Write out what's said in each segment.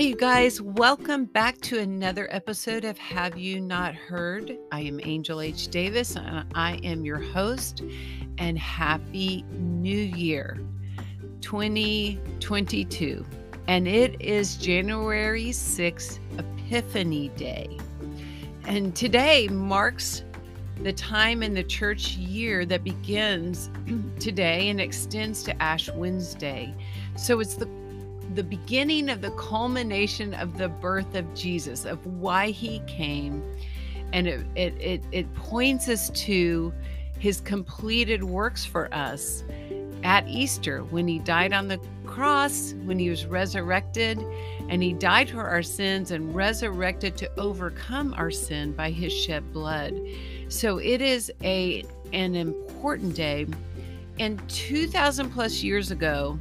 Hey, you guys, welcome back to another episode of Have You Not Heard? I am Angel H. Davis, and I am your host. And Happy New Year 2022. And it is January 6th, Epiphany Day. And today marks the time in the church year that begins today and extends to Ash Wednesday. So it's the the beginning of the culmination of the birth of Jesus, of why he came. And it, it, it, it points us to his completed works for us at Easter when he died on the cross, when he was resurrected, and he died for our sins and resurrected to overcome our sin by his shed blood. So it is a an important day. And 2000 plus years ago,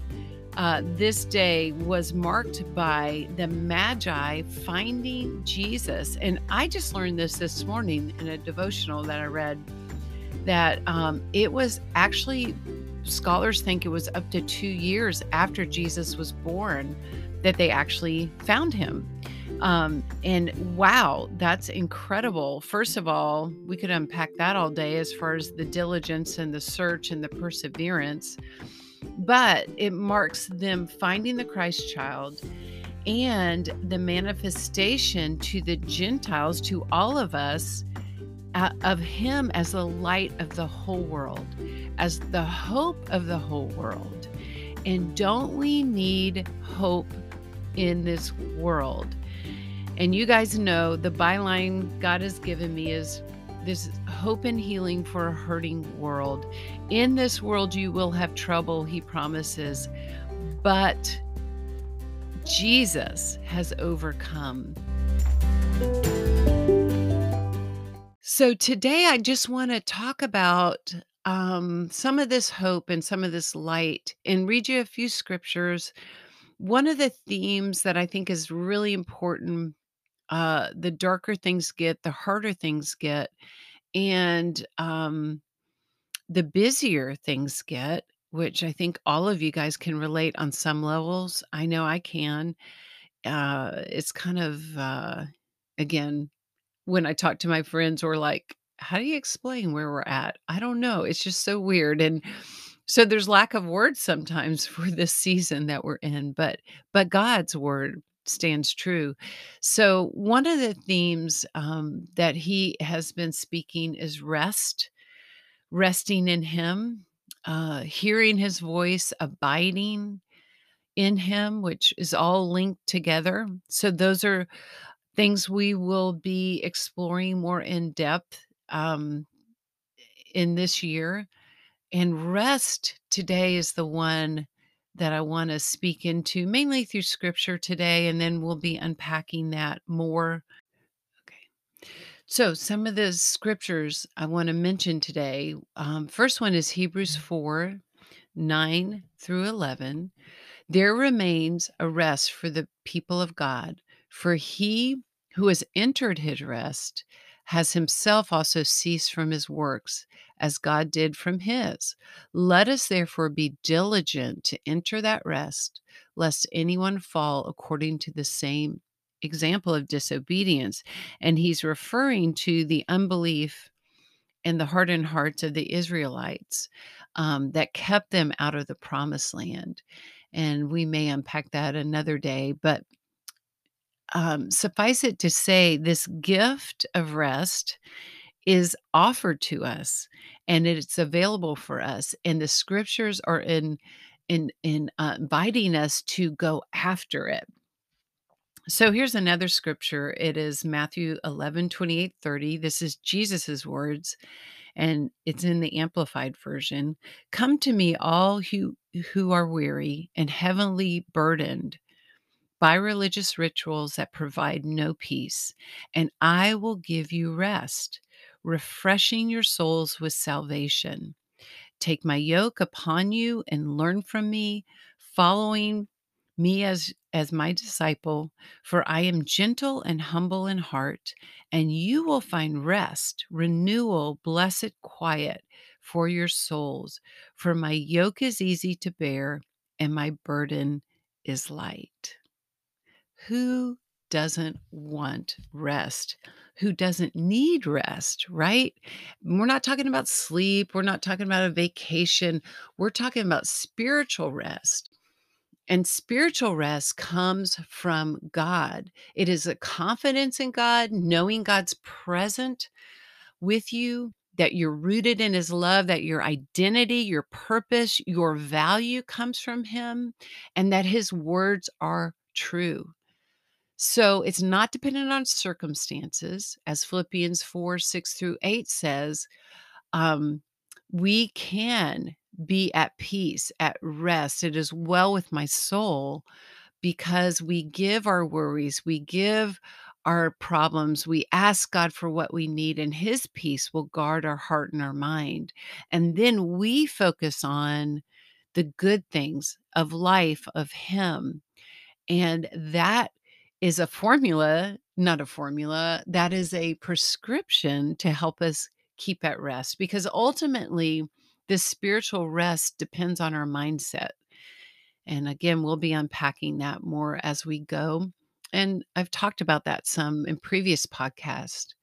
uh, this day was marked by the Magi finding Jesus. And I just learned this this morning in a devotional that I read that um, it was actually, scholars think it was up to two years after Jesus was born that they actually found him. Um, and wow, that's incredible. First of all, we could unpack that all day as far as the diligence and the search and the perseverance but it marks them finding the Christ child and the manifestation to the Gentiles, to all of us, uh, of Him as the light of the whole world, as the hope of the whole world. And don't we need hope in this world? And you guys know the byline God has given me is this hope and healing for a hurting world. In this world, you will have trouble, he promises, but Jesus has overcome. So, today I just want to talk about um, some of this hope and some of this light and read you a few scriptures. One of the themes that I think is really important uh, the darker things get, the harder things get, and um, the busier things get, which I think all of you guys can relate on some levels. I know I can. Uh, it's kind of, uh, again, when I talk to my friends, we're like, how do you explain where we're at? I don't know. It's just so weird. And so there's lack of words sometimes for this season that we're in, but but God's word stands true. So, one of the themes um, that he has been speaking is rest, resting in him, uh, hearing his voice, abiding in him, which is all linked together. So, those are things we will be exploring more in depth um, in this year. And rest today is the one that I want to speak into, mainly through scripture today, and then we'll be unpacking that more. Okay. So, some of the scriptures I want to mention today. Um, first one is Hebrews 4 9 through 11. There remains a rest for the people of God, for he who has entered his rest has himself also ceased from his works, as God did from his. Let us therefore be diligent to enter that rest, lest anyone fall according to the same example of disobedience. And he's referring to the unbelief and the hardened hearts of the Israelites um, that kept them out of the promised land. And we may unpack that another day, but um, suffice it to say, this gift of rest is offered to us and it's available for us. And the scriptures are in in in uh, inviting us to go after it. So here's another scripture. It is Matthew 11, 28, 30. This is Jesus's words, and it's in the Amplified Version. Come to me, all who, who are weary and heavily burdened, by religious rituals that provide no peace, and I will give you rest, refreshing your souls with salvation. Take my yoke upon you and learn from me, following me as as my disciple for I am gentle and humble in heart and you will find rest renewal blessed quiet for your souls for my yoke is easy to bear and my burden is light Who doesn't want rest? Who doesn't need rest, right? We're not talking about sleep. We're not talking about a vacation. We're talking about spiritual rest. And spiritual rest comes from God. It is a confidence in God, knowing God's present with you, that you're rooted in his love, that your identity, your purpose, your value comes from him, and that his words are true. So it's not dependent on circumstances, as Philippians 4 6 through 8 says. Um, we can be at peace, at rest. It is well with my soul because we give our worries, we give our problems, we ask God for what we need, and His peace will guard our heart and our mind. And then we focus on the good things of life, of Him. And that is a formula, not a formula, that is a prescription to help us keep at rest because ultimately, this spiritual rest depends on our mindset. And again, we'll be unpacking that more as we go. And I've talked about that some in previous podcasts.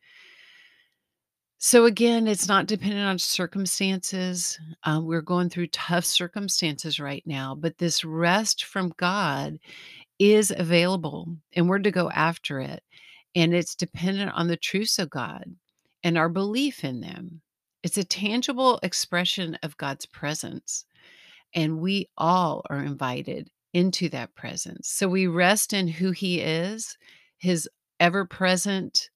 So again, it's not dependent on circumstances. Uh, we're going through tough circumstances right now, but this rest from God is available and we're to go after it. And it's dependent on the truths of God and our belief in them. It's a tangible expression of God's presence. And we all are invited into that presence. So we rest in who He is, His ever present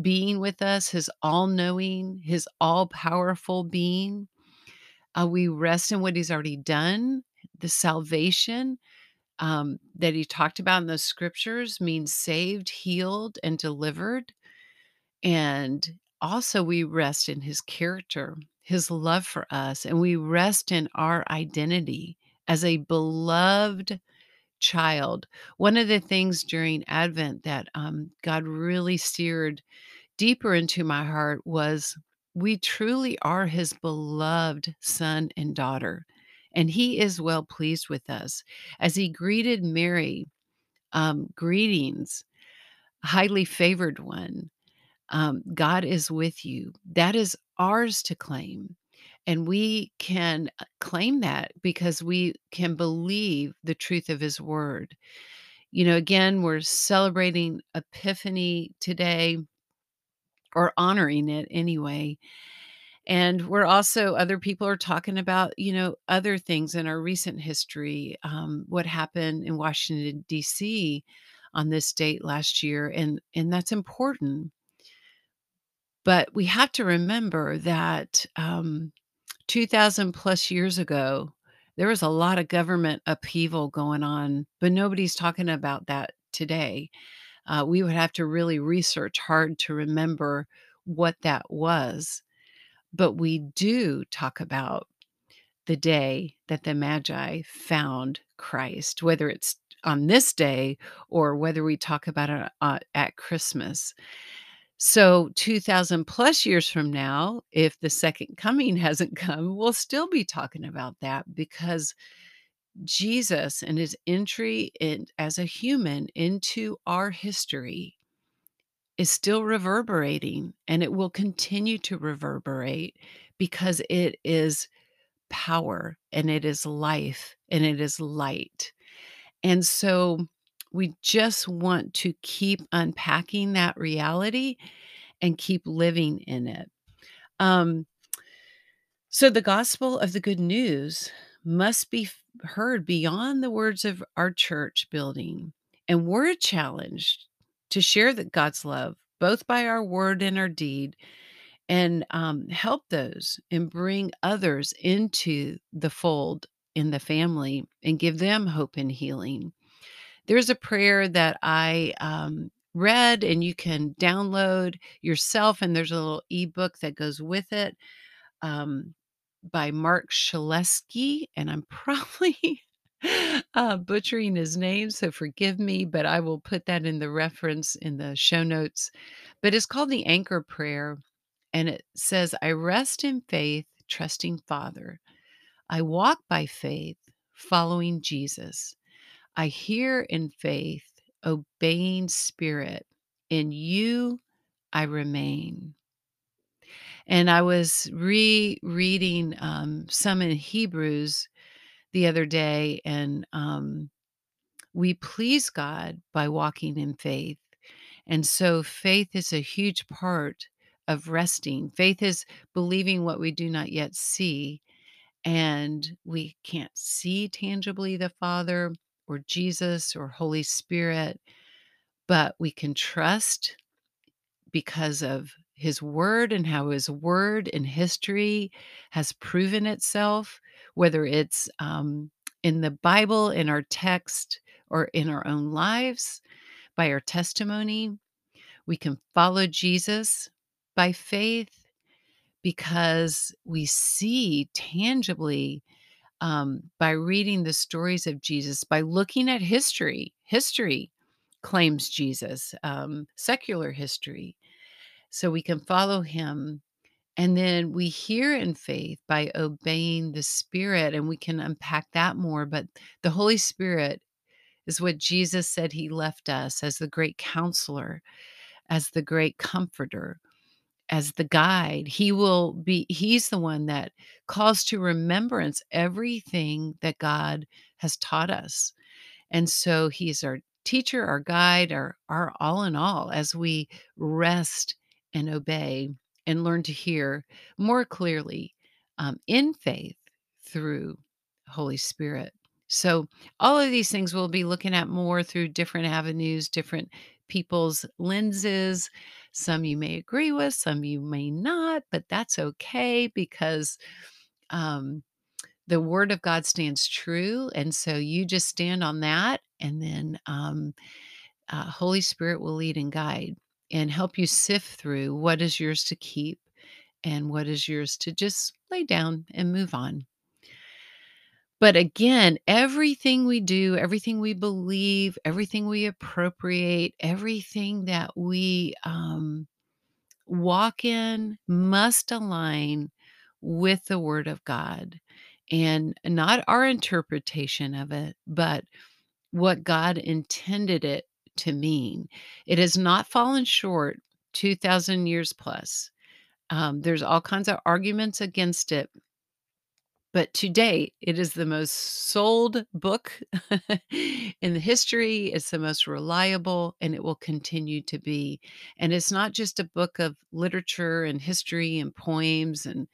being with us, His all knowing, His all powerful being. Uh, we rest in what He's already done, the salvation um, that He talked about in the scriptures means saved, healed, and delivered. And also, we rest in His character his love for us, and we rest in our identity as a beloved child. One of the things during Advent that um, God really seared deeper into my heart was we truly are his beloved son and daughter, and he is well pleased with us. As he greeted Mary, um, greetings, highly favored one um, God is with you. That is ours to claim. And we can uh, claim that because we can believe the truth of his word. You know, again, we're celebrating Epiphany today or honoring it anyway. And we're also, other people are talking about, you know, other things in our recent history, um, what happened in Washington, D.C. on this date last year. And, and that's important but we have to remember that um, 2000 plus years ago, there was a lot of government upheaval going on, but nobody's talking about that today. Uh, we would have to really research hard to remember what that was. But we do talk about the day that the Magi found Christ, whether it's on this day or whether we talk about it uh, at Christmas. So 2000 plus years from now, if the second coming hasn't come, we'll still be talking about that because Jesus and his entry in as a human into our history is still reverberating and it will continue to reverberate because it is power and it is life and it is light. And so we just want to keep unpacking that reality and keep living in it. Um, so, the gospel of the good news must be heard beyond the words of our church building. And we're challenged to share that God's love, both by our word and our deed, and um, help those and bring others into the fold in the family and give them hope and healing. There's a prayer that I um, read and you can download yourself, and there's a little ebook that goes with it um, by Marc Shaleski. And I'm probably uh, butchering his name, so forgive me, but I will put that in the reference in the show notes. But it's called the Anchor Prayer, and it says, I rest in faith, trusting Father. I walk by faith, following Jesus. I hear in faith, obeying spirit. In you I remain. And I was rereading um, some in Hebrews the other day, and um, we please God by walking in faith. And so faith is a huge part of resting. Faith is believing what we do not yet see. And we can't see tangibly the Father or Jesus or Holy Spirit, but we can trust because of his word and how his word in history has proven itself, whether it's um, in the Bible, in our text, or in our own lives by our testimony. We can follow Jesus by faith because we see tangibly um, by reading the stories of Jesus, by looking at history. History claims Jesus, um, secular history. So we can follow him. And then we hear in faith by obeying the Spirit, and we can unpack that more. But the Holy Spirit is what Jesus said he left us as the great counselor, as the great comforter, as the guide. He will be, he's the one that calls to remembrance everything that God has taught us. And so he's our teacher, our guide, our, our all in all as we rest and obey and learn to hear more clearly um, in faith through Holy Spirit. So, all of these things we'll be looking at more through different avenues, different people's lenses. Some you may agree with, some you may not, but that's okay because um, the word of God stands true. And so you just stand on that, and then um, uh, Holy Spirit will lead and guide and help you sift through what is yours to keep and what is yours to just lay down and move on. But again, everything we do, everything we believe, everything we appropriate, everything that we um, walk in must align with the Word of God and not our interpretation of it, but what God intended it to mean. It has not fallen short 2,000 years plus. Um, there's all kinds of arguments against it. But to date, it is the most sold book in the history. It's the most reliable, and it will continue to be. And it's not just a book of literature and history and poems and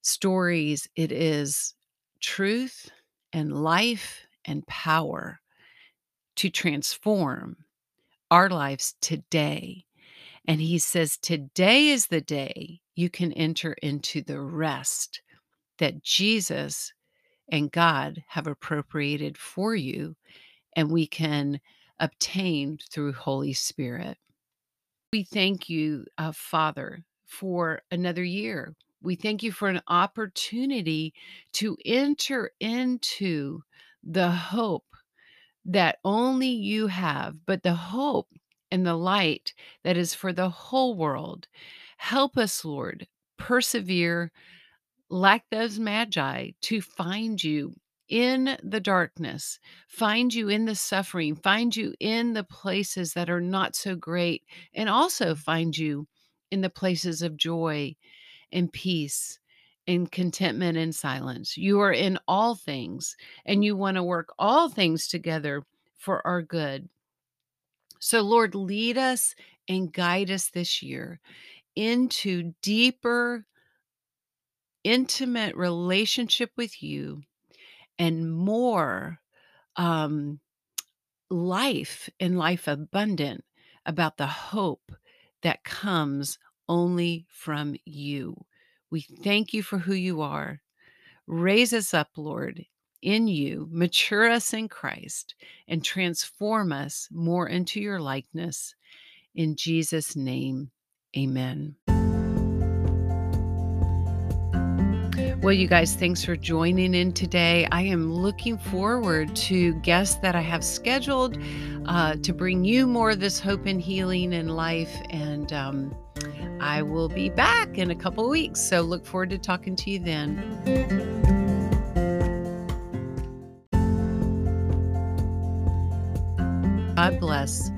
stories, it is truth and life and power to transform our lives today. And he says, Today is the day you can enter into the rest that Jesus and God have appropriated for you, and we can obtain through Holy Spirit. We thank you, uh, Father, for another year. We thank you for an opportunity to enter into the hope that only you have, but the hope and the light that is for the whole world. Help us, Lord, persevere like those magi to find you in the darkness, find you in the suffering, find you in the places that are not so great, and also find you in the places of joy and peace in contentment and silence. You are in all things, and you want to work all things together for our good. So, Lord, lead us and guide us this year into deeper, intimate relationship with you and more um, life and life abundant about the hope that comes only from you. We thank you for who you are. Raise us up, Lord, in you, mature us in Christ, and transform us more into your likeness. In Jesus' name, amen. Well, you guys, thanks for joining in today. I am looking forward to guests that I have scheduled uh, to bring you more of this hope and healing in life. And um, I will be back in a couple weeks. So look forward to talking to you then. God bless.